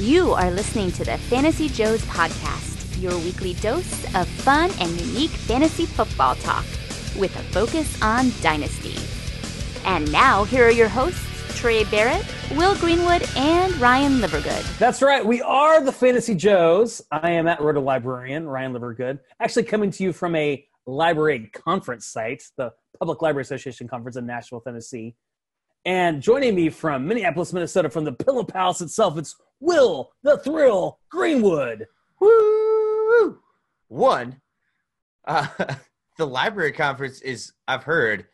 You are listening to the Fantasy Joes podcast, your weekly dose of fun and unique fantasy football talk with a focus on dynasty. And now, here are your hosts, Trey Barrett, Will Greenwood, and Ryan Livergood. That's right. We are the Fantasy Joes. I am at Roto Librarian, Ryan Livergood, actually coming to you from a library conference site, the Public Library Association Conference in Nashville, Tennessee. And joining me from Minneapolis, Minnesota, from the Pillow Palace itself, it's Will the Thrill Greenwood. Woo! One, uh, the library conference is, I've heard,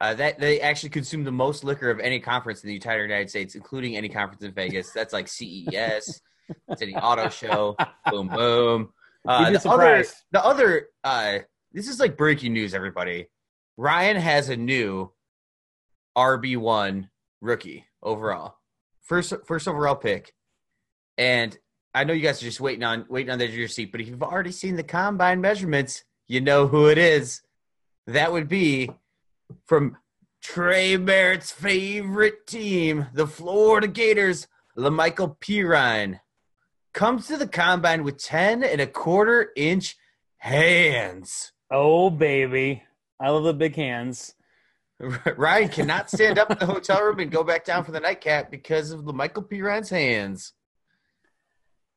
uh, that they actually consume the most liquor of any conference in the entire United States, including any conference in Vegas. That's like CES, City Auto Show, boom, boom. Uh, the other, the other, uh, this is like breaking news, everybody. Ryan has a new RB one rookie overall, first first overall pick, and I know you guys are just waiting on waiting on the edge of your seat. But if you've already seen the combine measurements, you know who it is. That would be from Trey Barrett's favorite team, the Florida Gators, La'Mical Perine. Comes to the combine with 10 and a quarter inch hands. Oh, baby. I love the big hands. Ryan cannot stand up in the hotel room and go back down for the nightcap because of La'Mical Perine's hands.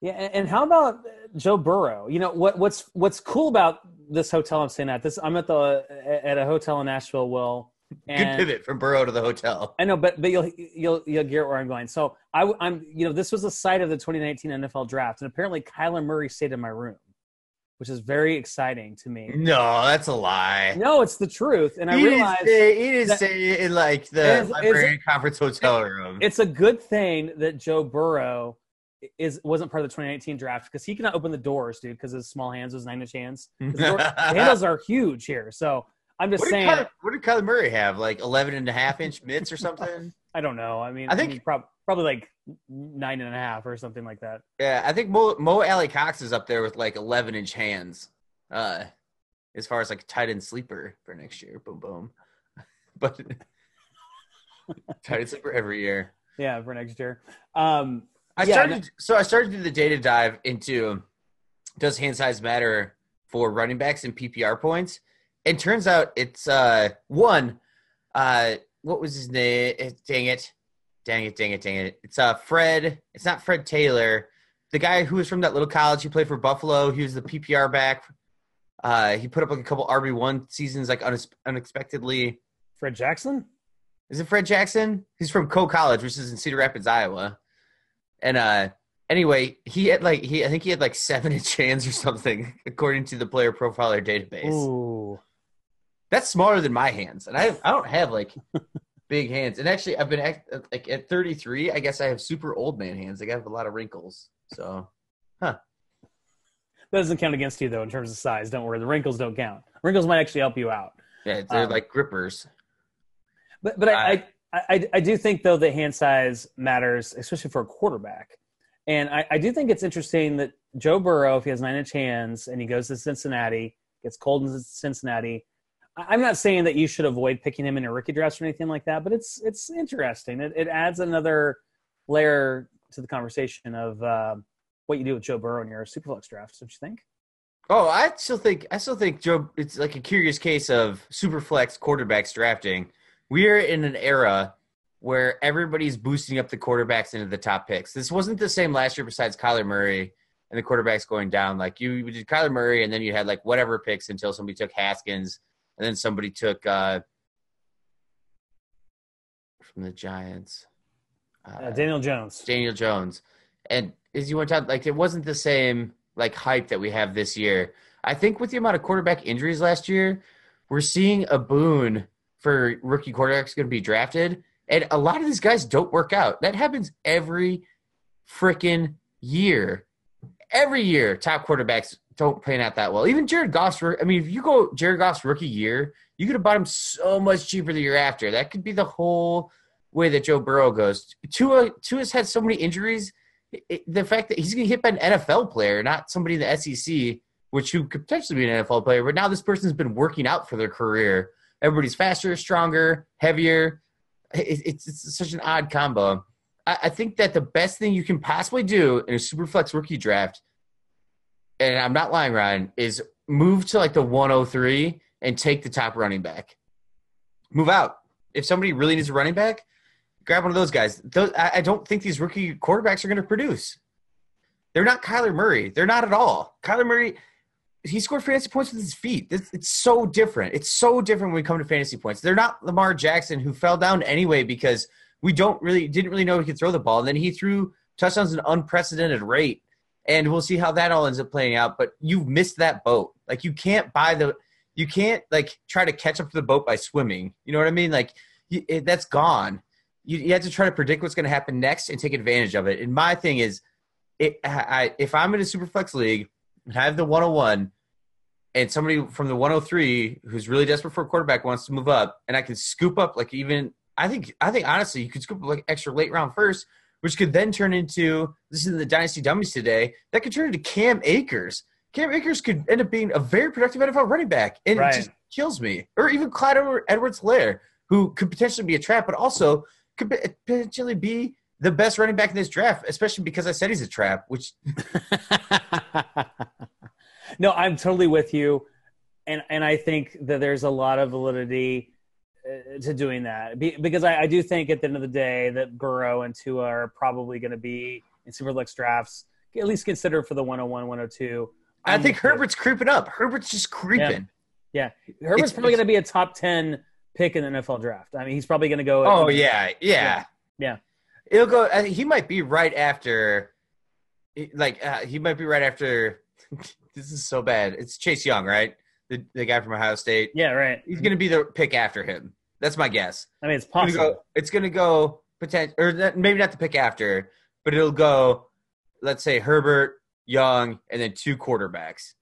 Yeah, and how about Joe Burrow? You know what, what's what's cool about this hotel I'm staying at? This I'm at the at a hotel in Nashville. Will good pivot from Burrow to the hotel. I know, but but you'll you'll you'll get where I'm going. So I, I'm you know this was the site of the 2019 NFL draft, and apparently Kyler Murray stayed in my room which is very exciting to me. No, that's a lie. No, it's the truth. And I he realized didn't he didn't say in like the it's, library it's, conference hotel room. It's a good thing that Joe Burrow is wasn't part of the 2019 draft because he cannot open the doors, dude, because his small hands, his nine inch hands. the handles are huge here. So I'm just what saying. Kyler, what did Kyler Murray have? Like 11 and a half inch mitts or something? I don't know. I mean, I think I mean, prob- probably like nine and a half or something like that. Yeah, I think Mo, Mo Alie-Cox is up there with like 11 inch hands. Uh, as far as like tight end sleeper for next year. Boom, boom. but tight end sleeper every year. Yeah, for next year. Um, I yeah, started. No- so I started to do the data dive into does hand size matter for running backs and PPR points? It turns out it's uh one. Uh, what was his name? Eh, dang it, dang it, dang it, dang it. It's uh Fred. It's not Fred Taylor. The guy who was from that little college. He played for Buffalo. He was the PPR back. Uh, he put up like a couple RB one seasons like unexpectedly. Fred Jackson. Is it Fred Jackson? He's from Coe College, which is in Cedar Rapids, Iowa. And uh, anyway, he had like he I think he had like seven inch hands or something according to the player profiler database. Ooh. That's smaller than my hands, and I I don't have like big hands. And actually, I've been at, like at 33. I guess I have super old man hands. Like I have a lot of wrinkles. So, huh? That doesn't count against you though in terms of size. Don't worry, the wrinkles don't count. Wrinkles might actually help you out. Yeah, they're um, like grippers. But but I, I, I I do think though that hand size matters, especially for a quarterback. And I, I do think it's interesting that Joe Burrow, if he has nine inch hands and he goes to Cincinnati, gets cold in Cincinnati, I'm not saying that you should avoid picking him in a rookie draft or anything like that, but it's it's interesting. It, it adds another layer to the conversation of uh, what you do with Joe Burrow in your superflex drafts. Don't you think? Oh, I still think I still think Joe. It's like a curious case of superflex quarterbacks drafting. We're in an era where everybody's boosting up the quarterbacks into the top picks. This wasn't the same last year. Besides Kyler Murray and the quarterbacks going down, like you did Kyler Murray, and then you had like whatever picks until somebody took Haskins and then somebody took uh, from the Giants. Uh, uh, Daniel Jones. Daniel Jones, and as you went out, like it wasn't the same like hype that we have this year. I think with the amount of quarterback injuries last year, we're seeing a boon for rookie quarterbacks going to be drafted, and a lot of these guys don't work out. That happens every freaking year. Every year, top quarterbacks don't pan out that well. Even Jared Goff's, I mean, if you go Jared Goff's rookie year, you could have bought him so much cheaper the year after. That could be the whole way that Joe Burrow goes. Tua, Tua's had so many injuries. It, the fact that he's going to hit by an NFL player, not somebody in the SEC, which who could potentially be an NFL player, but now this person's been working out for their career. Everybody's faster, stronger, heavier. It, it's, it's such an odd combo. I, I think that the best thing you can possibly do in a super flex rookie draft, and I'm not lying, Ryan, is move to like the 103 and take the top running back. Move out. If somebody really needs a running back, grab one of those guys. Those, I, I don't think these rookie quarterbacks are going to produce. They're not Kyler Murray. They're not at all. Kyler Murray, he scored fantasy points with his feet. It's, so different. It's so different when we come to fantasy points. They're not Lamar Jackson who fell down anyway because we don't really didn't really know he could throw the ball. And then he threw touchdowns at an unprecedented rate. And we'll see how that all ends up playing out. But you've missed that boat. Like you can't buy the you can't like try to catch up to the boat by swimming. You know what I mean? Like you, it, that's gone. You, you have to try to predict what's going to happen next and take advantage of it. And my thing is, it, I, if I'm in a super flex league have the 101 and somebody from the 103 who's really desperate for a quarterback wants to move up and I can scoop up like even I think I think honestly you could scoop up like extra late round first, which could then turn into this is the dynasty dummies today that could turn into Cam Akers. Cam Akers could end up being a very productive NFL running back, and right. it just kills me. Or even Clyde Edwards-Helaire who could potentially be a trap, but also could potentially be the best running back in this draft, especially because I said he's a trap, which. no, I'm totally with you. And, and I think that there's a lot of validity uh, to doing that because I, I, do think at the end of the day that Burrow and Tua are probably going to be in Superflex drafts, at least considered for the 101, 102. I think Herbert's creeping up. Herbert's just creeping. Yeah, yeah. Herbert's it's, probably going to be a top 10 pick in the NFL draft. I mean, he's probably going to go. Oh, yeah, yeah. Yeah. yeah. It'll go. Uh, he might be right after, like uh, he might be right after. this is so bad. It's Chase Young, right? The the guy from Ohio State. Yeah, right. He's going to be the pick after him. That's my guess. I mean, it's possible. It's going to go, potential, or maybe not the pick after, but it'll go. Let's say Herbert, Young, and then two quarterbacks.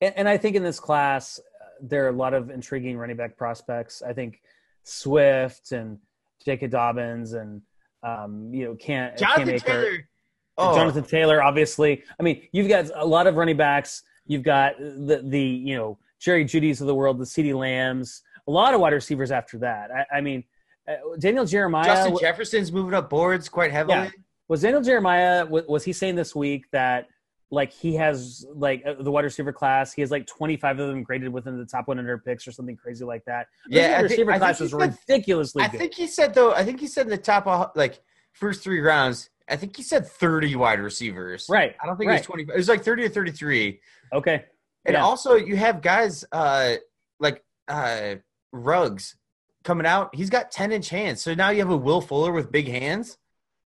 And, and I think in this class, uh, there are a lot of intriguing running back prospects. I think Swift and J.K. Dobbins and um, you know can't Jonathan Cam Taylor. Oh. Jonathan Taylor, obviously. I mean, you've got a lot of running backs. You've got the the you know Jerry Jeudy's of the world, the CeeDee Lambs, a lot of wide receivers after that. I, I mean, uh, Daniel Jeremiah. Justin Jefferson's moving up boards quite heavily. Yeah. Was Daniel Jeremiah? Was, was he saying this week that like he has like uh, the wide receiver class. He has like 25 of them graded within the top 100 picks or something crazy like that. Yeah, the receiver think, class is ridiculously. I good. think he said though. I think he said in the top like first three rounds. I think he said 30 wide receivers. Right. I don't think right. it was 20. It was like 30 or 33. Okay. And yeah. also you have guys uh like uh Ruggs coming out. He's got 10 inch hands. So now you have a Will Fuller with big hands.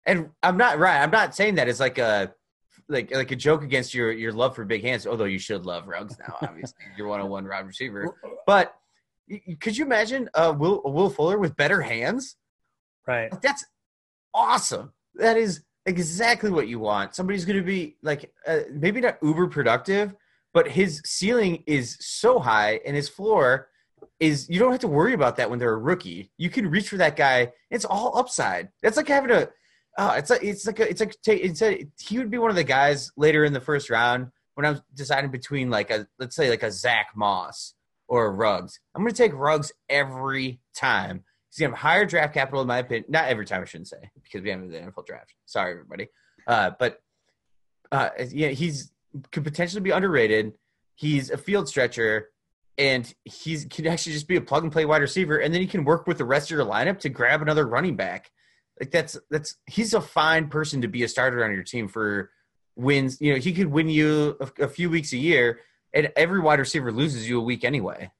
And I'm not right. I'm not saying that it's like a like like a joke against your your love for big hands. Although you should love Ruggs now, obviously you're one on one wide receiver. But could you imagine uh, Will Will Fuller with better hands? Right. That's awesome. That is exactly what you want. Somebody's going to be like uh, maybe not uber productive, but his ceiling is so high and his floor is you don't have to worry about that when they're a rookie. You can reach for that guy. It's all upside. That's like having a Oh, it's like it's like a, it's like it's a, he would be one of the guys later in the first round when I'm deciding between like a let's say like a Zach Moss or a Ruggs. I'm going to take Ruggs every time. He's going to have higher draft capital in my opinion. Not every time, I shouldn't say, because we haven't the NFL draft. Sorry, everybody. Uh, but uh, yeah, he's could potentially be underrated. He's a field stretcher, and he's can actually just be a plug and play wide receiver, and then he can work with the rest of your lineup to grab another running back. Like that's that's he's a fine person to be a starter on your team for wins. You know, he could win you a, a few weeks a year, and every wide receiver loses you a week anyway.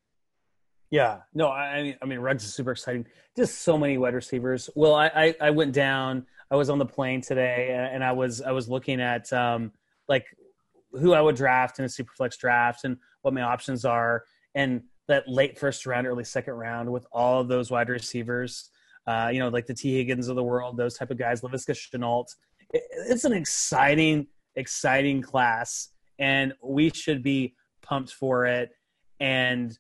Yeah, no, I mean, I mean Ruggs is super exciting. Just so many wide receivers. Well, I, I, I went down. I was on the plane today, and I was I was looking at um like who I would draft in a super flex draft and what my options are, and that late first round, early second round with all of those wide receivers uh, you know, like the Tee Higgins of the world, those type of guys, Laviska Shenault. It, it's an exciting, exciting class, and we should be pumped for it. And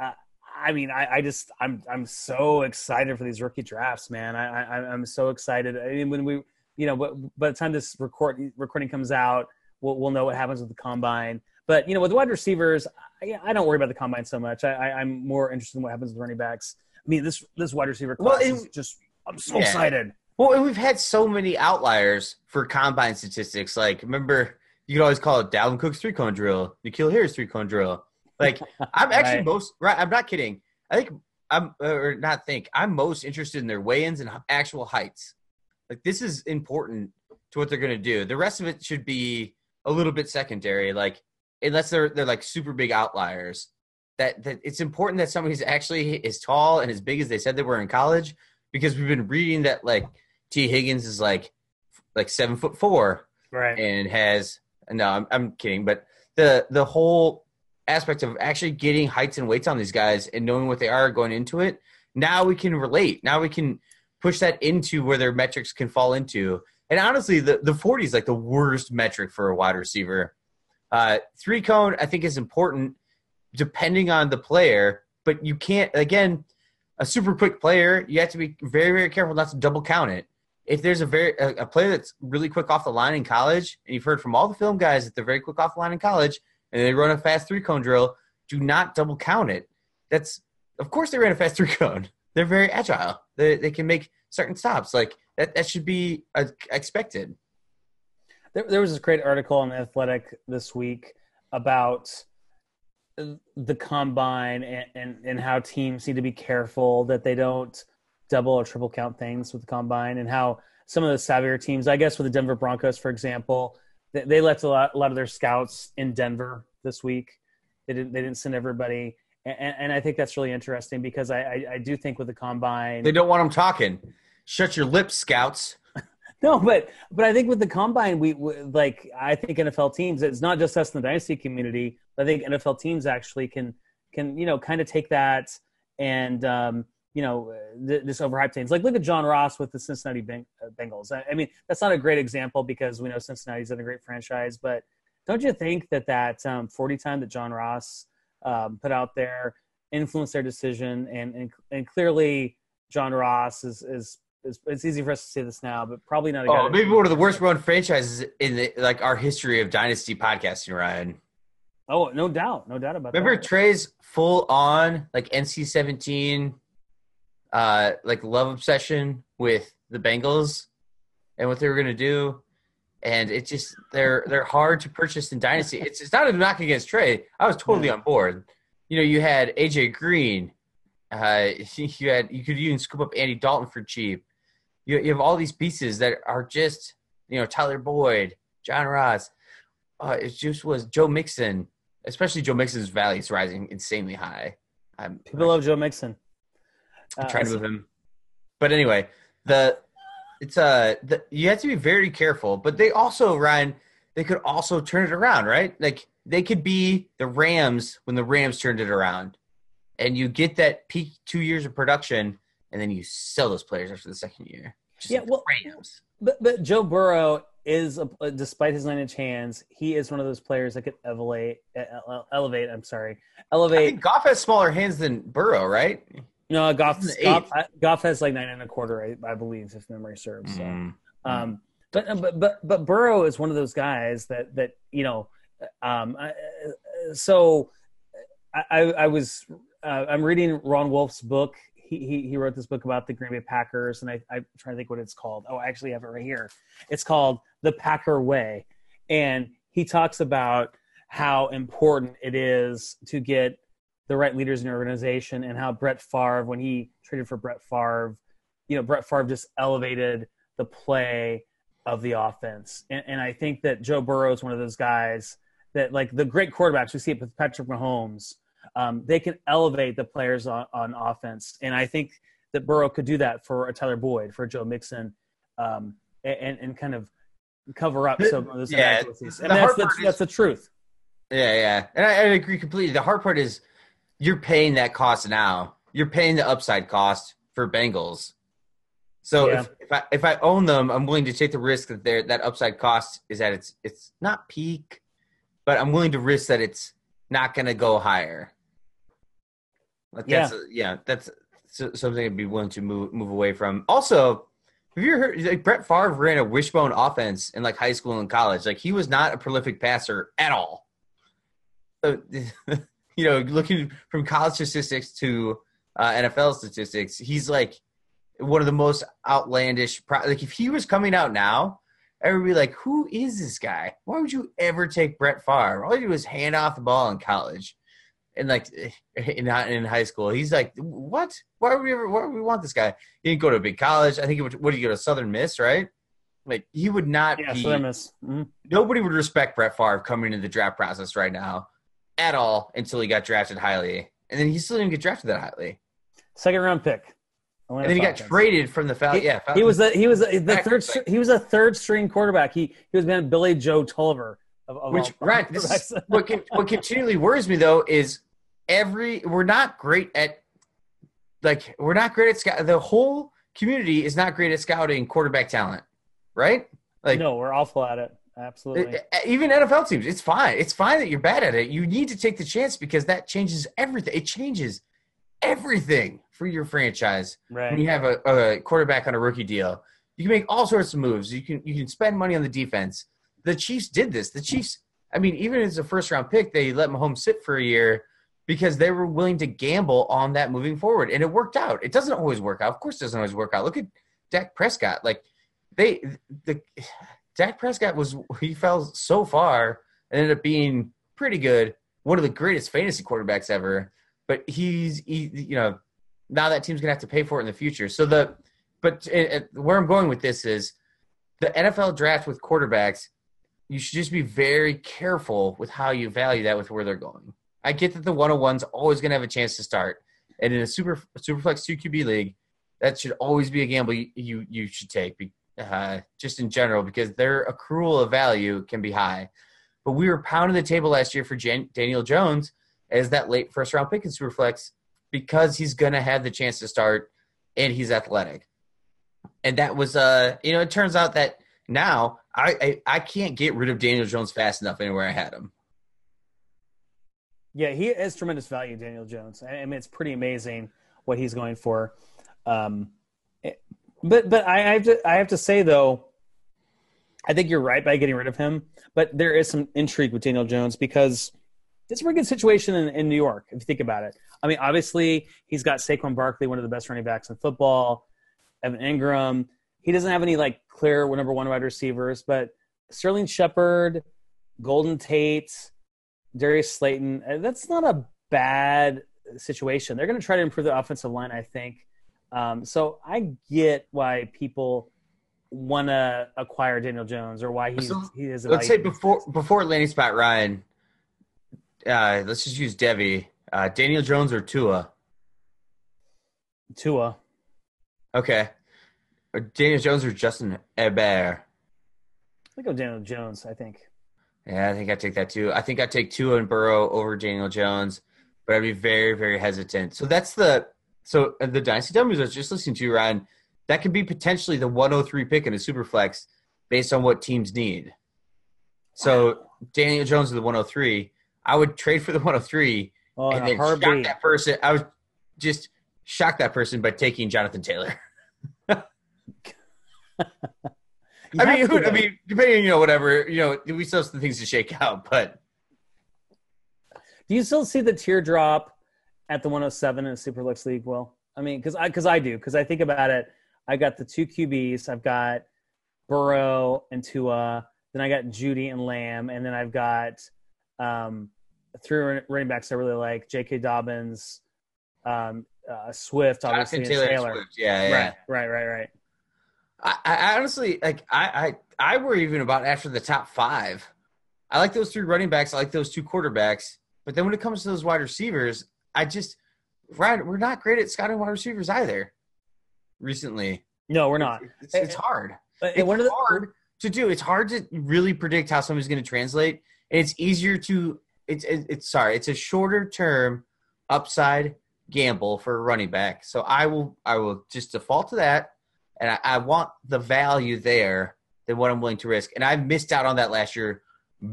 uh, I mean, I, I, just I'm I'm so excited for these rookie drafts, man. I, I I'm so excited. I mean, when we you know, but by the time this record recording comes out, we'll we'll know what happens with the combine. But you know, with wide receivers, I, I don't worry about the combine so much. I, I, I'm more interested in what happens with running backs. I mean, this this wide receiver class well, is just. I'm so yeah. excited. Well, and we've had so many outliers for combine statistics. Like, remember, you could always call it Dalvin Cook's three cone drill, N'Keal Harry's three cone drill. Like, I'm actually Right. most right. I'm not kidding. I think I'm or not think I'm most interested in their weigh-ins and actual heights. Like, this is important to what they're going to do. The rest of it should be a little bit secondary. Like, unless they're they're like super big outliers. That that it's important that somebody's actually as tall and as big as they said they were in college, because we've been reading that like Tee Higgins is like like seven foot four Right. and has no I'm, I'm kidding but the the whole aspect of actually getting heights and weights on these guys and knowing what they are going into it now we can relate. Now we can push that into where their metrics can fall into. And honestly the, the 40 is like the worst metric for a wide receiver. Uh, three cone i think is important depending on the player but you can't again a super quick player you have to be very very careful not to double count it if there's a very a, a player that's really quick off the line in college, and you've heard from all the film guys that they're very quick off the line in college, and they run a fast three cone drill, do not double count it. That's of course they ran a fast three cone. They're very agile. They they can make certain stops. Like that that should be uh, expected. There, there was this great article on Athletic this week about the combine and, and, and how teams need to be careful that they don't double or triple count things with the combine and how some of the savvier teams, I guess with the Denver Broncos, for example, they, they let a lot, a lot of their scouts in Denver this week. They didn't, they didn't send everybody. And, and I think that's really interesting because I, I, I do think with the combine, They don't want them talking. Shut your lips, scouts. No, but but I think with the combine, we, we like I think NFL teams. It's not just us in the dynasty community. I think NFL teams actually can can you know kind of take that and um, you know th- this overhyped things. Like look at John Ross with the Cincinnati Beng- uh, Bengals. I, I mean that's not a great example because we know Cincinnati's in a great franchise. But don't you think that that um, forty time that John Ross um, put out there influenced their decision and and, and clearly John Ross is is it's, it's easy for us to say this now, but probably not a. Oh, maybe one of the worst run franchises in the, like our history of dynasty podcasting, Ryan. Oh, no doubt, no doubt about Remember that. Trey's full on like NC seventeen, uh, like love obsession with the Bengals and what they were gonna do, and it just they're they're hard to purchase in dynasty. It's it's not a knock against Trey. I was totally Yeah. on board. You know, you had AJ Green, uh, you had you could even scoop up Andy Dalton for cheap. You you have all these pieces that are just you know Tyler Boyd, John Ross. Uh, it just was Joe Mixon especially Joe Mixon's value is rising insanely high. I'm, People love Joe Mixon. I'm Uh, trying to move him, but anyway, the it's uh the, you have to be very careful. But they also Ryan, they could also turn it around, right? Like they could be the Rams when the Rams turned it around, and you get that peak two years of production, and then you sell those players after the second year. Just Yeah, like well- Rams. But but Joe Burrow is, a, despite his nine inch hands, he is one of those players that could elevate, elevate. I'm sorry, I elevate. think Goff has smaller hands than Burrow, right? no, Goff, He's Goff, Goff has like nine and a quarter, I, I believe, if memory serves. So. Mm. Um, but but but but Burrow is one of those guys that that you know. Um, I, so I, I I was uh, I'm reading Ron Wolf's book. He, he wrote this book about the Green Bay Packers, and I I'm trying to think what it's called. Oh, I actually have it right here. It's called The Packer Way, and he talks about how important it is to get the right leaders in your organization, and how Brett Favre, when he traded for Brett Favre, you know, Brett Favre just elevated the play of the offense. And, and I think that Joe Burrow is one of those guys that, like the great quarterbacks, we see it with Patrick Mahomes, um, they can elevate the players on, on offense. And I think that Burrow could do that for a Tyler Boyd, for Joe Mixon, um, and, and kind of cover up some of those Yeah, inaccuracies. And that's the, is- that's the truth. Yeah, yeah, and I, I agree completely. The hard part is you're paying that cost now. You're paying the upside cost for Bengals. So Yeah. if, if I if I own them, I'm willing to take the risk that there that upside cost is at its it's not peak, but I'm willing to risk that it's not going to go higher. Like that's yeah, that's something I'd be willing to move move away from. Also, have you heard like Brett Favre ran a wishbone offense in like high school and college? Like he was not a prolific passer at all. So, you know, looking from college statistics to uh, NFL statistics, he's like one of the most outlandish. Like if he was coming out now, everybody be like, "Who is this guy? Why would you ever take Brett Favre? All you do is hand off the ball in college." And like in in high school, he's like, "What? Why would we ever? Why would we want this guy? He didn't go to a big college. I think he would. What did he go to Southern Miss, right? Like he would not yeah, be. Southern Miss. Mm-hmm. Nobody would respect Brett Favre coming into the draft process right now, at all, until he got drafted highly, and then he still didn't get drafted that highly. Second round pick. And then he got traded from the Falcons. Yeah, Falcons. he was the he was the, the third. He was a third string quarterback. He he was man Billy Joe Tolliver. Of, of Which right, is, what can, what continually worries me though is every we're not great at like we're not great at scout. The whole community is not great at scouting quarterback talent, right? Like no, we're awful at it. Absolutely. Eh, eh, even NFL teams, it's fine. It's fine that you're bad at it. You need to take the chance because that changes everything. It changes everything for your franchise right. when you have a, a quarterback on a rookie deal. You can make all sorts of moves. You can you can spend money on the defense. The Chiefs did this. The Chiefs, I mean, even as a first round pick, they let Mahomes sit for a year because they were willing to gamble on that moving forward, and it worked out. It doesn't always work out. Of course, it doesn't always work out. Look at Dak Prescott. Like they, the Dak Prescott was he fell so far and ended up being pretty good. One of the greatest fantasy quarterbacks ever. But he's he, you know now that team's gonna have to pay for it in the future. So the but it, it, where I'm going with this is the NFL draft with quarterbacks. You should just be very careful with how you value that with where they're going. I get that the 101's always going to have a chance to start, and in a super superflex two QB league, that should always be a gamble you you, you should take, uh, just in general, because their accrual of value can be high. But we were pounding the table last year for Jan- Daniel Jones as that late first round pick in superflex because he's going to have the chance to start and he's athletic. And that was, uh, you know, it turns out that now I, I, I can't get rid of Daniel Jones fast enough anywhere I had him. Yeah, he has tremendous value, Daniel Jones. I mean, it's pretty amazing what he's going for. Um, but but I, have to I have to say though, I think you're right by getting rid of him. But there is some intrigue with Daniel Jones because it's a pretty good situation in, in New York if you think about it. I mean, obviously he's got Saquon Barkley, one of the best running backs in football. Evan Engram. He doesn't have any like clear number one wide receivers, but Sterling Shepard, Golden Tate, Darius Slayton. Uh, that's not a bad situation. They're going to try to improve the offensive line, I think. Um, so I get why people want to acquire Daniel Jones or why he's so, he is. Let's say before before landing spot Ryan. Uh, let's just use devy. Uh, Daniel Jones or Tua? Tua. Okay. Or Daniel Jones or Justin Herbert? I go Daniel Jones. I think. Yeah, I think I take that too. I think I take Tua and Burrow over Daniel Jones, but I'd be very, very hesitant. So that's the so the Dynasty Dummies I was just listening to, you, Ryan. That could be potentially the 103 pick in a super flex based on what teams need. So Daniel Jones is the 103. I would trade for the 103 oh, oh and then shock that person. I would just shock that person by taking Jonathan Taylor. I mean, who, I mean, depending, you know, whatever, you know, we still have some things to shake out, but. Do you still see the tier drop at the 107 in a Superflex League? Well, I mean, because I because I do because I think about it. I got the two QBs. I've got Burrow and Tua. Then I got Jeudy and Lamb, and then I've got um, three running backs I really like: J.K. Dobbins, um, uh, Swift, obviously, Taylor, Taylor. Swift. Yeah, yeah, right, right, right, right. I, I honestly like. I, I I worry even about after the top five. I like those three running backs. I like those two quarterbacks. But then when it comes to those wide receivers, I just right. We're not great at scouting wide receivers either. Recently, no, we're not. It's, it's, it's hard. Uh, it's one of the, hard to do. It's hard to really predict how somebody's going to translate, and it's easier to. It's it's sorry. It's a shorter term upside gamble for a running back. So I will I will just default to that and I, I want the value there than what I'm willing to risk. And I missed out on that last year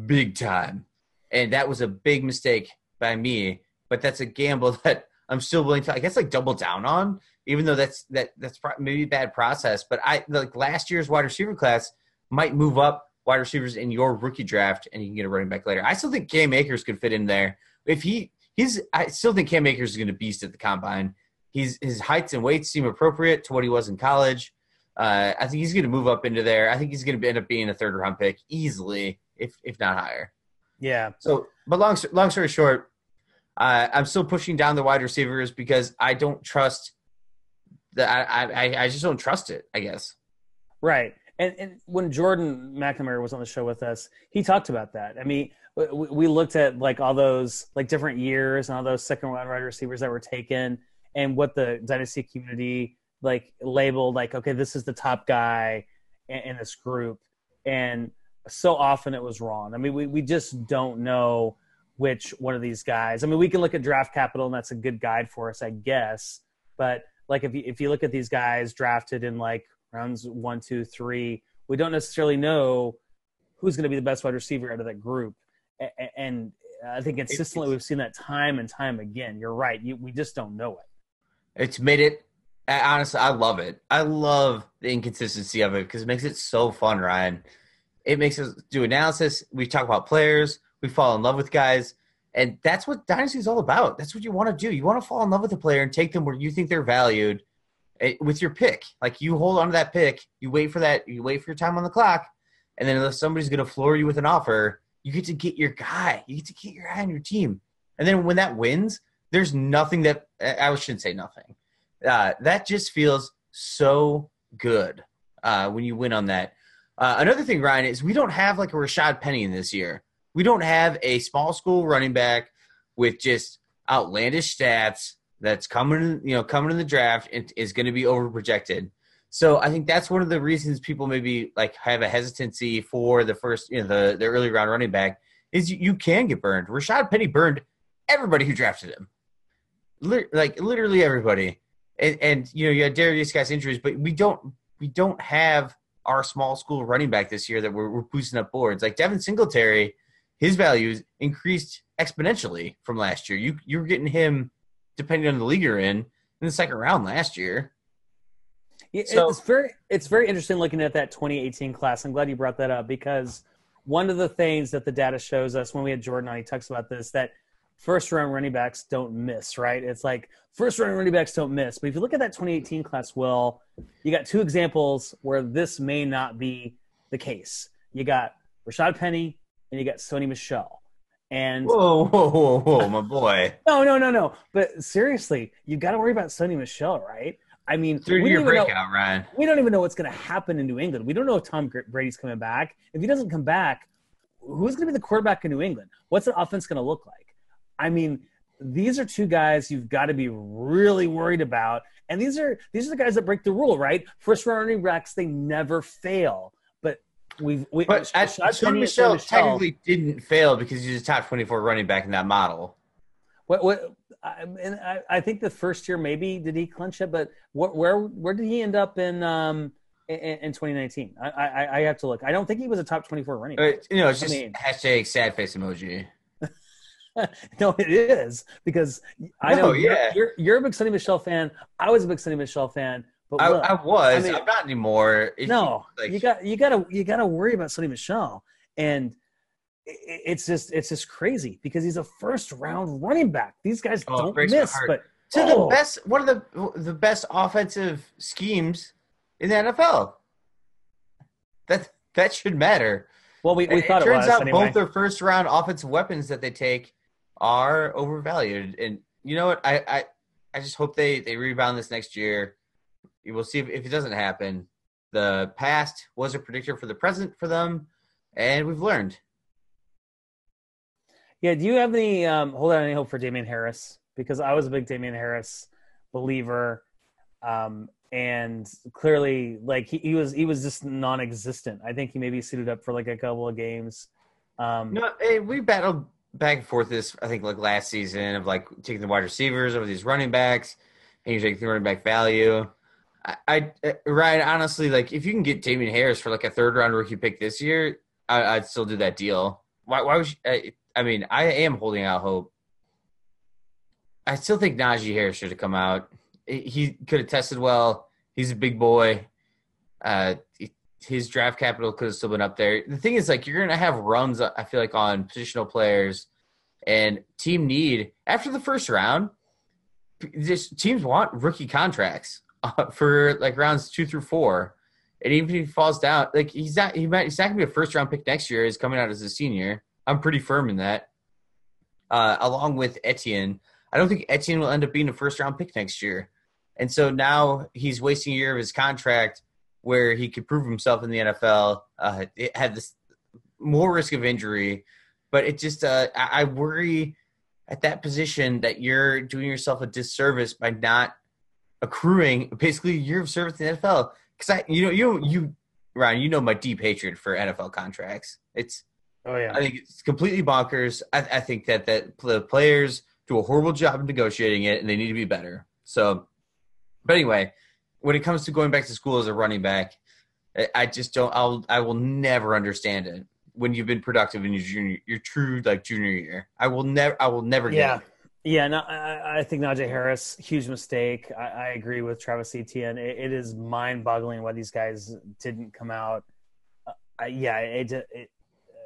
big time. And that was a big mistake by me. But that's a gamble that I'm still willing to, I guess, like double down on, even though that's that that's maybe bad process. But I like last year's wide receiver class might move up wide receivers in your rookie draft, and you can get a running back later. I still think Cam Akers could fit in there if he he's. I still think Cam Akers is going to beast at the combine He's his heights and weights seem appropriate to what he was in college. Uh, I think he's going to move up into there. I think he's going to end up being a third round pick easily, if if not higher. Yeah. So, but long long story short, uh, I'm still pushing down the wide receivers because I don't trust that. I, I I just don't trust it. I guess. Right. And, and when Jordan McNamara was on the show with us, he talked about that. I mean, we, we looked at like all those like different years and all those second round wide receivers that were taken, and what the dynasty community like labeled like, okay, this is the top guy in, in this group, and so often it was wrong. I mean, we we just don't know which one of these guys. I mean, we can look at draft capital, and that's a good guide for us, I guess. But like if you if you look at these guys drafted in like rounds one, two, three, we don't necessarily know who's going to be the best wide receiver out of that group. And I think consistently we've seen that time and time again. You're right. You, we just don't know it. It's made it. Honestly, I love it. I love the inconsistency of it because it makes it so fun, Ryan. It makes us do analysis. We talk about players. We fall in love with guys. And that's what Dynasty is all about. That's what you want to do. You want to fall in love with a player and take them where you think they're valued Eh, with your pick. Like you hold on to that pick, you wait for that, you wait for your time on the clock, and then if somebody's going to floor you with an offer, you get to get your guy. You get to get your guy on your team, and then when that wins, there's nothing that eh, I shouldn't say nothing. Uh, that just feels so good uh, when you win on that. Uh, another thing, Ryan, is we don't have like a Rashad Penny in this year. We don't have a small school running back with just outlandish stats that's coming, you know, coming in the draft and is going to be overprojected. So I think that's one of the reasons people maybe like have a hesitancy for the first, you know, the the early round running back is you, you can get burned. Rashad Penny burned everybody who drafted him, like literally everybody. And, and you know you had Derrius Guice injuries, but we don't we don't have our small school running back this year that we're, we're boosting up boards. Like Devin Singletary, his values increased exponentially from last year. You you were getting him depending on the league you're in, in the second round last year. Yeah, so, it's very it's very interesting looking at that 2018 class. I'm glad you brought that up because one of the things that the data shows us when we had Jordan on, he talks about this that first round running backs don't miss, right? It's like first round running backs don't miss. But if you look at that 2018 class, well, you got two examples where this may not be the case. You got Rashad Penny and you got Sony Michel. And whoa, whoa, whoa, whoa, my boy. no, no, no, no. But seriously, you got to worry about Sony Michel, right? I mean, through your breakout, know, Ryan. We don't even know what's going to happen in New England. We don't know if Tom Brady's coming back. If he doesn't come back, who's going to be the quarterback in New England? What's the offense going to look like? I mean, these are two guys you've got to be really worried about. And these are these are the guys that break the rule, right? First round running backs, they never fail. But we've we, but at, Sony Michel, Michel technically didn't fail because he's a top twenty four running back in that model. What what? I, and I, I think the first year maybe did he clinch it, but what, where where did he end up in um in, in 2019? I, I, I have to look. I don't think he was a top 24 running back. you know, it's just I mean, hashtag sad face emoji. no, it is because I no, know oh, yeah. you're, you're, you're a big Sony Michel fan. I was a big Sony Michel fan. But I, I was. I mean, I'm not anymore. If no, you, like, you got you got to you got to worry about Sony Michel, and it's just it's just crazy because he's a first round running back. These guys oh, don't miss, but to oh. the best one of the the best offensive schemes in the NFL. That that should matter. Well, we, we thought it, turns it out anyway. both their first round offensive weapons that they take are overvalued, and you know what? I I, I just hope they they rebound this next year we'll see if, if it doesn't happen. The past was a predictor for the present for them, and we've learned. Yeah, do you have any um, hold on any hope for Damien Harris? Because I was a big Damien Harris believer, um, and clearly, like he, he, was, he was just non-existent. I think he maybe suited up for like a couple of games. Um, no, hey, we battled back and forth this. I think like last season of like taking the wide receivers over these running backs, and you take the running back value. I, I right honestly like if you can get Damien Harris for like a third round rookie pick this year, I, would still do that deal. Why? Why would you, I, I mean, I am holding out hope. I still think Najee Harris should have come out. He could have tested well. He's a big boy. Uh, his draft capital could have still been up there. The thing is, like, you're gonna have runs. I feel like on positional players and team need after the first round just teams want rookie contracts uh, for like rounds two through four. And even if he falls down, like he's not, he might, he's not gonna be a first round pick next year. He's coming out as a senior. I'm pretty firm in that. Uh, along with Etienne, I don't think Etienne will end up being a first round pick next year. And so now he's wasting a year of his contract where he could prove himself in the NFL. Uh, it had this more risk of injury, but it just uh, I, worry at that position that you're doing yourself a disservice by not accruing basically a year of service in the NFL. Because I, you know, you you Ryan, you know my deep hatred for NFL contracts. It's oh yeah, I think it's completely bonkers. I, I think that that the players do a horrible job of negotiating it, and they need to be better. So, but anyway, when it comes to going back to school as a running back, I just don't. I'll I will never understand it when you've been productive in your junior, your true like junior year. I will never. I will never get. Yeah. It. Yeah, no, I, I think Najee Harris, huge mistake. I, I agree with Travis Etienne. It, it is mind-boggling why these guys didn't come out. Uh, I, yeah, it, it,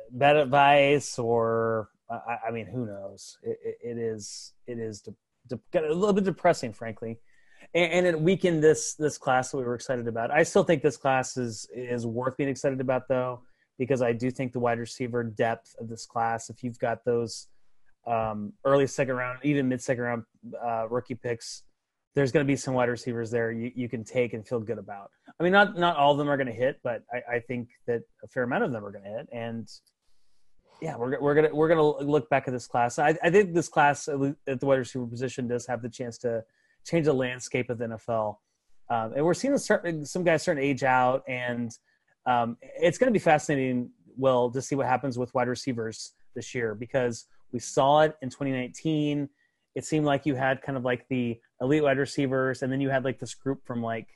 bad advice or I, I mean, who knows? It, it is it is de- de- a little bit depressing, frankly, and, and, it weakened this this class that we were excited about. I still think this class is is worth being excited about, though, because I do think the wide receiver depth of this class. If you've got those um, early second round, even mid second round uh, rookie picks, there's going to be some wide receivers there you, you can take and feel good about. I mean, not not all of them are going to hit, but I, I think that a fair amount of them are going to hit, and yeah, we're we're gonna we're gonna look back at this class. I, I think this class at the wide receiver position does have the chance to change the landscape of the NFL, um, and we're seeing certain, some guys starting to age out, and um, it's going to be fascinating. Will to see what happens with wide receivers this year because we saw it in 2019. It seemed like you had kind of like the elite wide receivers, and then you had like this group from like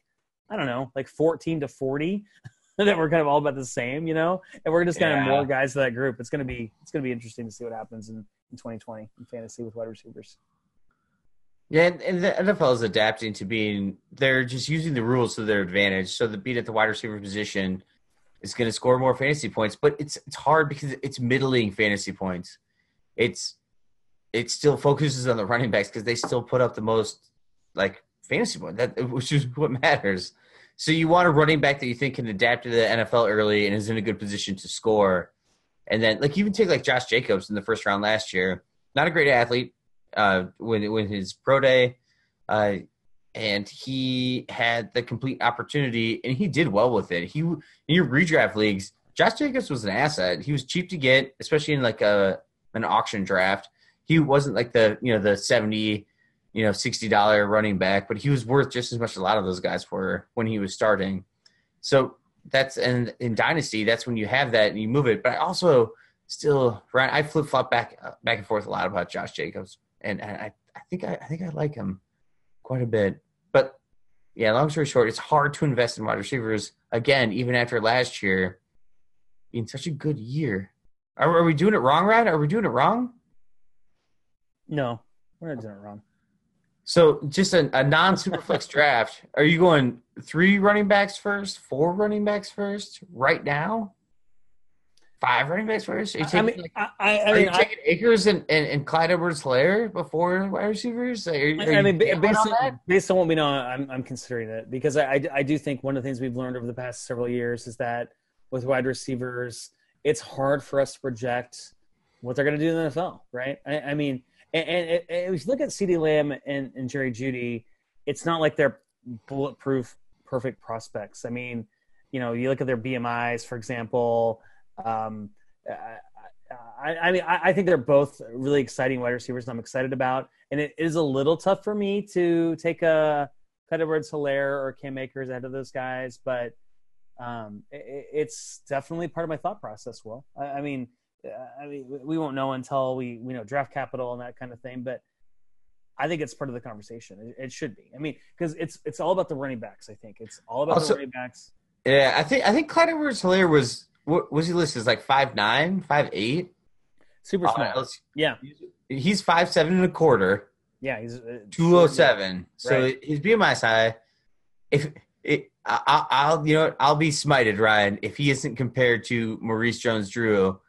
I don't know, like 14 to 40 that we're kind of all about the same, you know, and we're just kind of more guys to that group. It's gonna be it's gonna be interesting to see what happens in, in 2020 in fantasy with wide receivers. Yeah, and the NFL is adapting to being they're just using the rules to their advantage. So the beat at the wide receiver position is going to score more fantasy points, but it's it's hard because it's middling fantasy points. It's it still focuses on the running backs because they still put up the most like fantasy points, that which is what matters. So you want a running back that you think can adapt to the NFL early and is in a good position to score. And then, like, even take like Josh Jacobs in the first round last year. Not a great athlete uh, when when his pro day, uh, and he had the complete opportunity, and he did well with it. He in your redraft leagues, Josh Jacobs was an asset. He was cheap to get, especially in like a an auction draft. He wasn't like the you know the seventy you know, sixty dollar running back, but he was worth just as much as a lot of those guys were when he was starting. So that's and in dynasty, that's when you have that and you move it. But I also still I flip flop back back and forth a lot about Josh Jacobs, and I I think I, I think I like him quite a bit. But yeah, long story short, it's hard to invest in wide receivers again, even after last year being such a good year. Are, are we doing it wrong, Ryan? Are we doing it wrong? No, we're not doing it wrong. So just a, a non superflex draft. Are you going three running backs first, four running backs first, right now? Five running backs first? Are you taking, I mean, like, I, I, are mean, you taking Akers and, and, and Clyde Edwards Helaire before wide receivers? Are, are I mean, based on, on based on what we know, I'm, I'm considering it because I, I do think one of the things we've learned over the past several years is that with wide receivers, it's hard for us to project what they're going to do in the NFL, right? I, I mean – and, and, and if you look at CeeDee Lamb and, and Jerry Jeudy, it's not like they're bulletproof, perfect prospects. I mean, you know, you look at their BMIs, for example. Um, I, I, mean, I, I, think they're both really exciting wide receivers. I'm excited about, and it is a little tough for me to take a Clyde Edwards-Helaire or Cam Akers ahead of those guys, but um, it, it's definitely part of my thought process. Well, I, I mean, I mean, we won't know until we we know draft capital and that kind of thing. But I think it's part of the conversation. It, it should be. I mean, because it's it's all about the running backs. I think it's all about also, the running backs. Yeah, I think I think Clyde Edwards-Helaire was what was he listed as like five nine, five eight, super small. Uh, yeah, he's five seven and a quarter. Yeah, he's uh, two oh seven. So right. his BMI high. If it, I, will you know I'll be smited, Ryan, if he isn't compared to Maurice Jones-Drew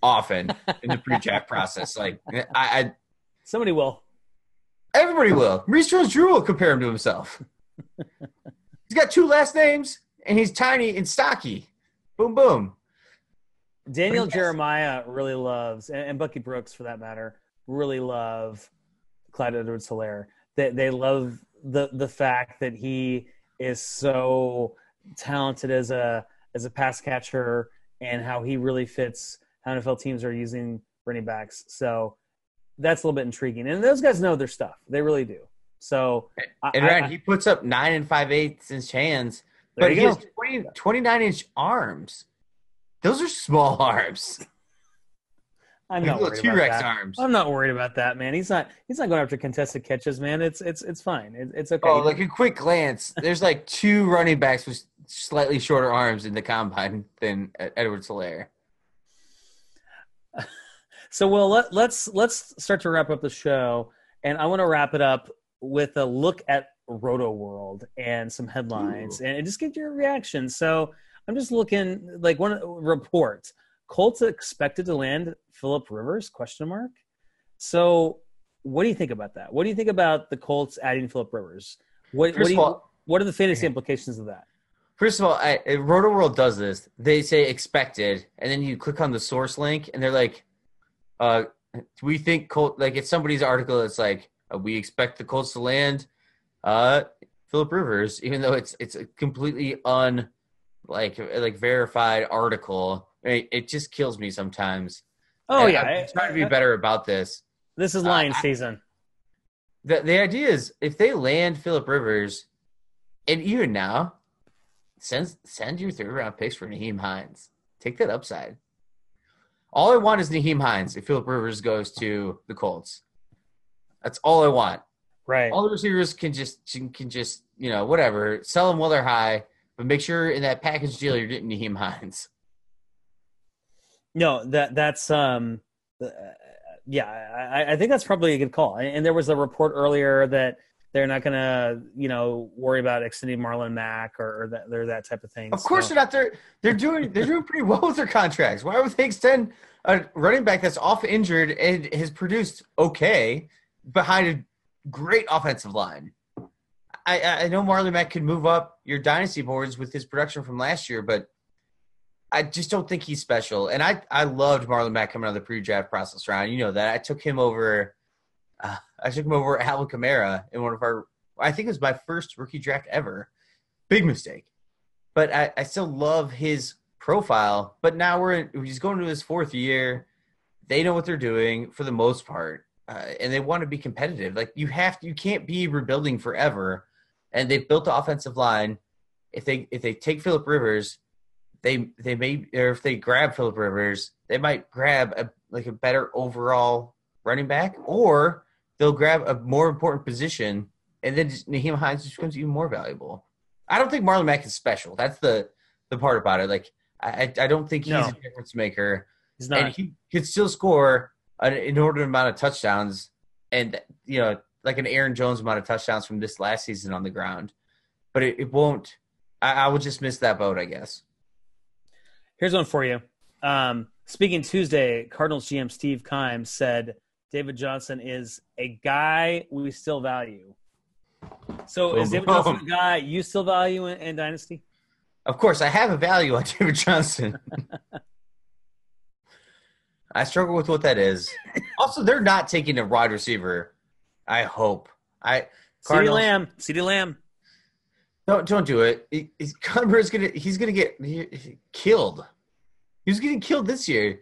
often in the pre-draft process. Like I, I, somebody will. Everybody will. Maurice Jones-Drew will compare him to himself. he's got two last names, and he's tiny and stocky. Boom, boom. Daniel Jeremiah really loves, and, and, Bucky Brooks for that matter, really love Clyde Edwards Helaire. They, they love the the fact that he is so talented as a as a pass catcher and how he really fits how NFL teams are using running backs. So that's a little bit intriguing. And those guys know their stuff. They really do. So and I, right, he puts up nine and five eighths inch hands, but he go. has 20, 29 inch arms. Those are small arms. I'm not worried about that. Arms. I'm not worried about that, man. He's not. He's not going after contested catches, man. It's it's it's fine. It, it's okay. Oh, like a quick glance, there's like two running backs with slightly shorter arms in the combine than Edward Helaire. So, well, let, let's let's start to wrap up the show, and I want to wrap it up with a look at Rotoworld and some headlines, Ooh. and just get your reaction. So, I'm just looking like one report. Colts expected to land Philip Rivers? Question mark. So, what do you think about that? What do you think about the Colts adding Philip Rivers? What, what, you, all, what are the fantasy implications of that? First of all, I, Rotoworld does this. They say expected, and then you click on the source link, and they're like, uh, we think Colt like if somebody's article it's like uh, we expect the Colts to land uh Philip Rivers, even though it's it's a completely un like like verified article. It, it just kills me sometimes. Oh and yeah, I'm trying to be better about this. This is line uh, season. The the idea is if they land Philip Rivers, and even now, send send your third round picks for Nyheim Hines. Take that upside. All I want is Nyheim Hines if Philip Rivers goes to the Colts. That's all I want. Right. All the receivers can just can just you know whatever sell them while they're high, but make sure in that package deal you're getting Nyheim Hines. No, that that's um, uh, yeah, I, I think that's probably a good call. And there was a report earlier that they're not going to, you know, worry about extending Marlon Mack or, or that, or that type of thing. Of course, so. they're not. They're they're doing they're doing pretty well with their contracts. Why would they extend a running back that's off injured and has produced okay behind a great offensive line? I I know Marlon Mack could move up your dynasty boards with his production from last year, but I just don't think he's special. And I I loved Marlon Mack coming out of the pre-draft process round. You know that I took him over uh, I took him over Alvin Kamara in one of our, I think it was my first rookie draft ever. Big mistake. But I, I still love his profile. But now we're in, he's going to his fourth year. They know what they're doing for the most part. Uh, and they want to be competitive. Like you have to, you can't be rebuilding forever. And they've built the offensive line. If they if they take Philip Rivers, they they may or if they grab Philip Rivers, they might grab a like a better overall running back, or they'll grab a more important position, and then just, Nyheim Hines just becomes even more valuable. I don't think Marlon Mack is special. That's the the part about it. Like I I don't think he's no. a difference maker. He's not. And he could still score an inordinate amount of touchdowns, and you know, like an Aaron Jones amount of touchdowns from this last season on the ground. But it, it won't. I, I would just miss that boat, I guess. Here's one for you. Um, speaking Tuesday, Cardinals GM Steve Keim said David Johnson is a guy we still value. So boom, is David boom. Johnson a guy you still value in, in, Dynasty? Of course, I have a value on David Johnson. I struggle with what that is. Also, they're not taking a wide receiver. I hope. I CeeDee Lamb. CeeDee Lamb. Don't don't do it. He, he's gonna he's gonna get he, he killed. He was getting killed this year.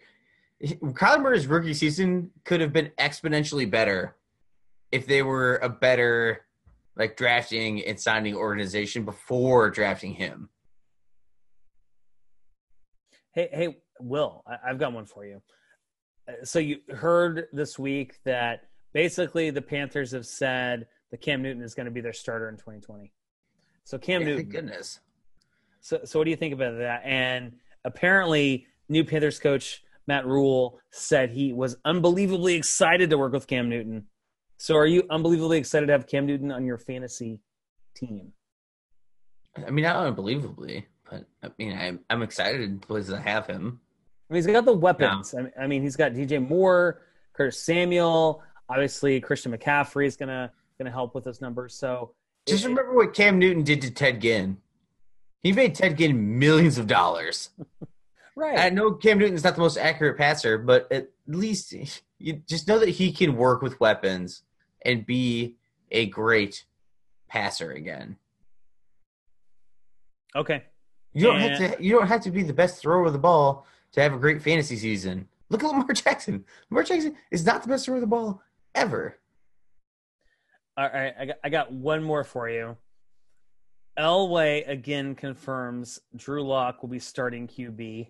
Kyler Murray's rookie season could have been exponentially better if they were a better like drafting and signing organization before drafting him. Hey, hey, Will, I, have got one for you. So you heard this week that basically the Panthers have said that Cam Newton is going to be their starter in 2020. So Cam yeah, Newton, thank goodness. So, so what do you think about that? And apparently, new Panthers coach Matt Rhule said he was unbelievably excited to work with Cam Newton. So are you unbelievably excited to have Cam Newton on your fantasy team? I mean, not unbelievably, but I mean, I'm, I'm excited because I have him. I mean, he's got the weapons. Yeah. I mean, he's got DJ Moore, Curtis Samuel. Obviously, Christian McCaffrey is going to going to help with those numbers. So just it, remember what Cam Newton did to Ted Ginn. He made Ted Ginn millions of dollars. right. I know Cam Newton's not the most accurate passer, but at least you just know that he can work with weapons and be a great passer again. Okay. You don't and... have to. You don't have to be the best thrower of the ball to have a great fantasy season. Look at Lamar Jackson. Lamar Jackson is not the best thrower of the ball ever. All right, I got, I got one more for you. Elway again confirms Drew Lock will be starting QB.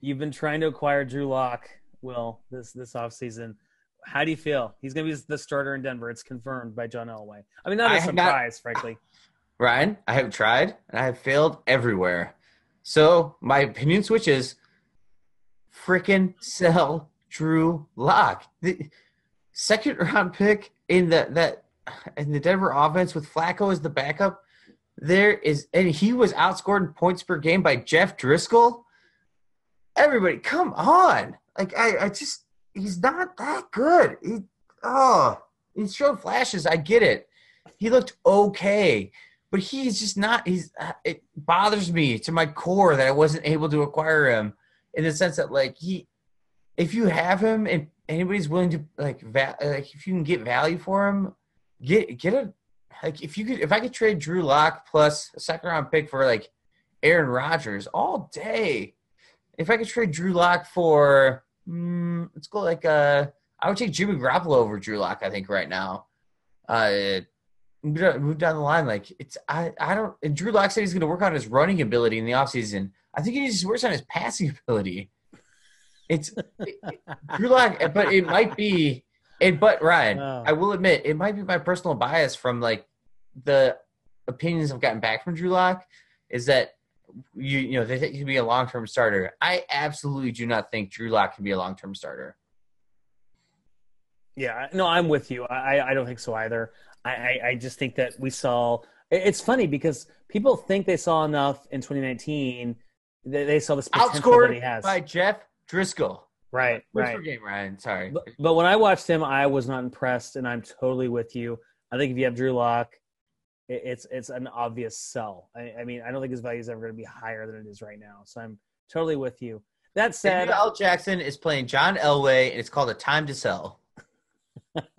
You've been trying to acquire Drew Lock, Will, this this offseason. How do you feel? He's going to be the starter in Denver. It's confirmed by John Elway. I mean, not a surprise, not, frankly. Ryan, I have tried and I have failed everywhere. So my opinion switches. Freaking sell Drew Lock. The second round pick in the that in the Denver offense with Flacco as the backup. There is and he was outscored in points per game by Jeff Driskel. Everybody, come on. Like I, I just he's not that good. He oh he showed flashes. I get it. He looked okay but he's just not. He's uh, it bothers me to my core that I wasn't able to acquire him in the sense that like he, if you have him and anybody's willing to like va- like if you can get value for him, get get a like if you could if I could trade Drew Lock plus a second round pick for like Aaron Rodgers all day. If I could trade Drew Lock for mm, let's go like uh I would take Jimmy Garoppolo over Drew Lock I think right now. Uh move down the line. Like it's I I don't. And Drew Lock said he's going to work on his running ability in the offseason. I think he just works on his passing ability. It's it, Drew Lock, eh, but it might be. And but Ryan, oh. I will admit it might be my personal bias from like the opinions I've gotten back from Drew Lock is that you you know they think he can be a long term starter. I absolutely do not think Drew Lock can be a long term starter. Yeah, no, I'm with you. I I don't think so either. I, I just think that we saw. It's funny because people think they saw enough in 2019. They, they saw this Outscored that he has by Jeff Driskel. Right, right. game, Ryan. Sorry, but, but, when I watched him, I was not impressed, and I'm totally with you. I think if you have Drew Lock, it, it's it's an obvious sell. I, I, mean, I don't think his value is ever going to be higher than it is right now. So I'm totally with you. That said, L. Jackson is playing John Elway, and it's called a time to sell. All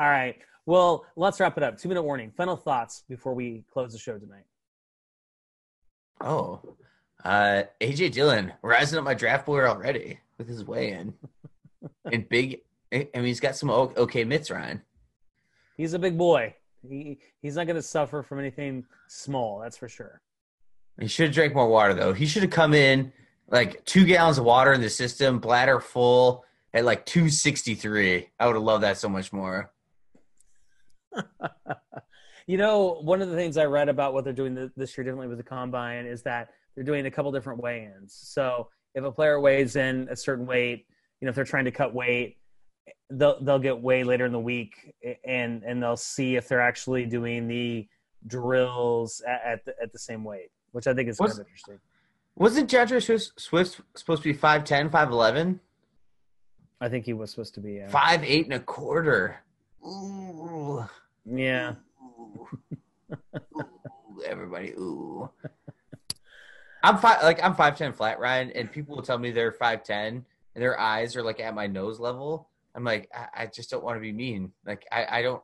right. Well, let's wrap it up. Two minute warning. Final thoughts before we close the show tonight. Oh, uh, AJ Dillon rising up my draft board already with his weigh in. and big, I mean, he's got some okay mitts, Ryan. He's a big boy. He he's not going to suffer from anything small. That's for sure. He should have drank more water though. He should have come in like two gallons of water in the system, bladder full at like 263. I would have loved that so much more. you know, one of the things I read about what they're doing this year differently with the combine is that they're doing a couple different weigh-ins. So if a player weighs in a certain weight, you know, if they're trying to cut weight, they'll they'll get weighed later in the week, and and they'll see if they're actually doing the drills at, at the, at the same weight, which I think is kind of interesting. Wasn't D'Andre Swift supposed to be 5'10", 5'11"? I think he was supposed to be yeah. five eight and a quarter. Ooh. Yeah. Ooh. ooh, everybody, ooh. I'm five, like I'm five ten flat, Ryan, and people will tell me they're five ten, and their eyes are like at my nose level. I'm like, I, I just don't want to be mean. Like, I, I don't,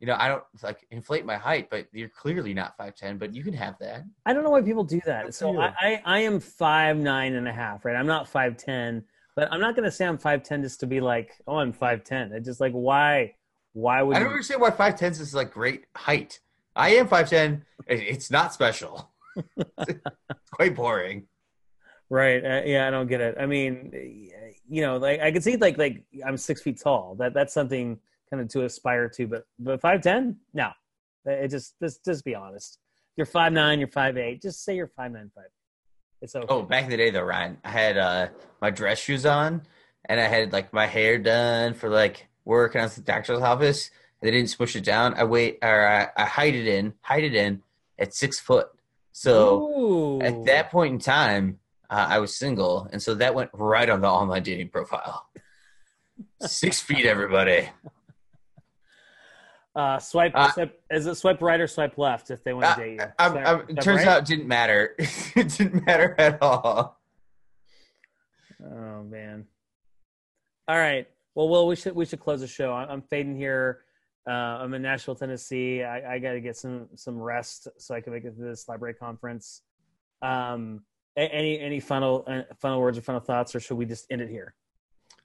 you know, I don't like inflate my height, but you're clearly not five ten, but you can have that. I don't know why people do that. So I, I, I am five nine and a half, right? I'm not five ten, but I'm not gonna say I'm five ten just to be like, oh, I'm five ten. It's just like, why? Why would I don't you... understand why five tens is like great height. I am five ten. It's not special. It's quite boring. Right. Uh, yeah, I don't get it. I mean, you know, like I could see like like I'm six feet tall. That that's something kind of to aspire to. But but five ten, no. It just just just be honest. You're five nine. You're five eight. Just say you're five nine five. It's okay. Oh, back in the day though, Ryan, I had uh my dress shoes on, and I had like my hair done for like work and I was at the doctor's office. They didn't smush it down. I wait or I, I hide it in, hide it in at six foot. So Ooh. at that point in time, uh, I was single, and so that went right on the online dating profile. six feet, everybody. Uh, swipe, uh, swipe, is it swipe right or swipe left if they want to uh, date you? I'm, I'm, it turns right? out it didn't matter. it didn't matter at all. Oh man. All right. Well, Will, we should we should close the show. I'm, I'm fading here. Uh, I'm in Nashville, Tennessee. I, I got to get some some rest so I can make it to this library conference. Um, any any final uh, final words or final thoughts, or should we just end it here?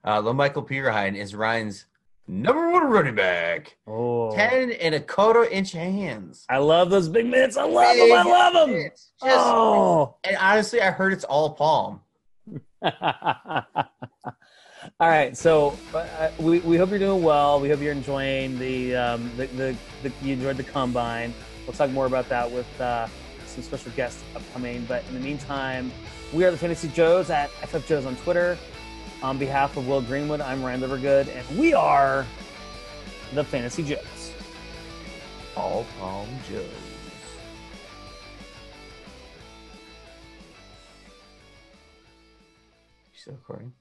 Uh, La'Mical Perine is Ryan's number one running back. Oh. 10 and a quarter inch hands. I love those big mitts. I love big them. I love them. Just, oh. And honestly, I heard it's all palm. all right. So uh, we, we hope you're doing well. We hope you're enjoying the, um, the, the, the, you enjoyed the combine. We'll talk more about that with uh, some special guests upcoming. But in the meantime, we are the Fantasy Joes at FF Joes on Twitter. On behalf of Will Greenwood, I'm Ryan Livergood, and we are the Fantasy Joes. All Palm Joes. Still recording?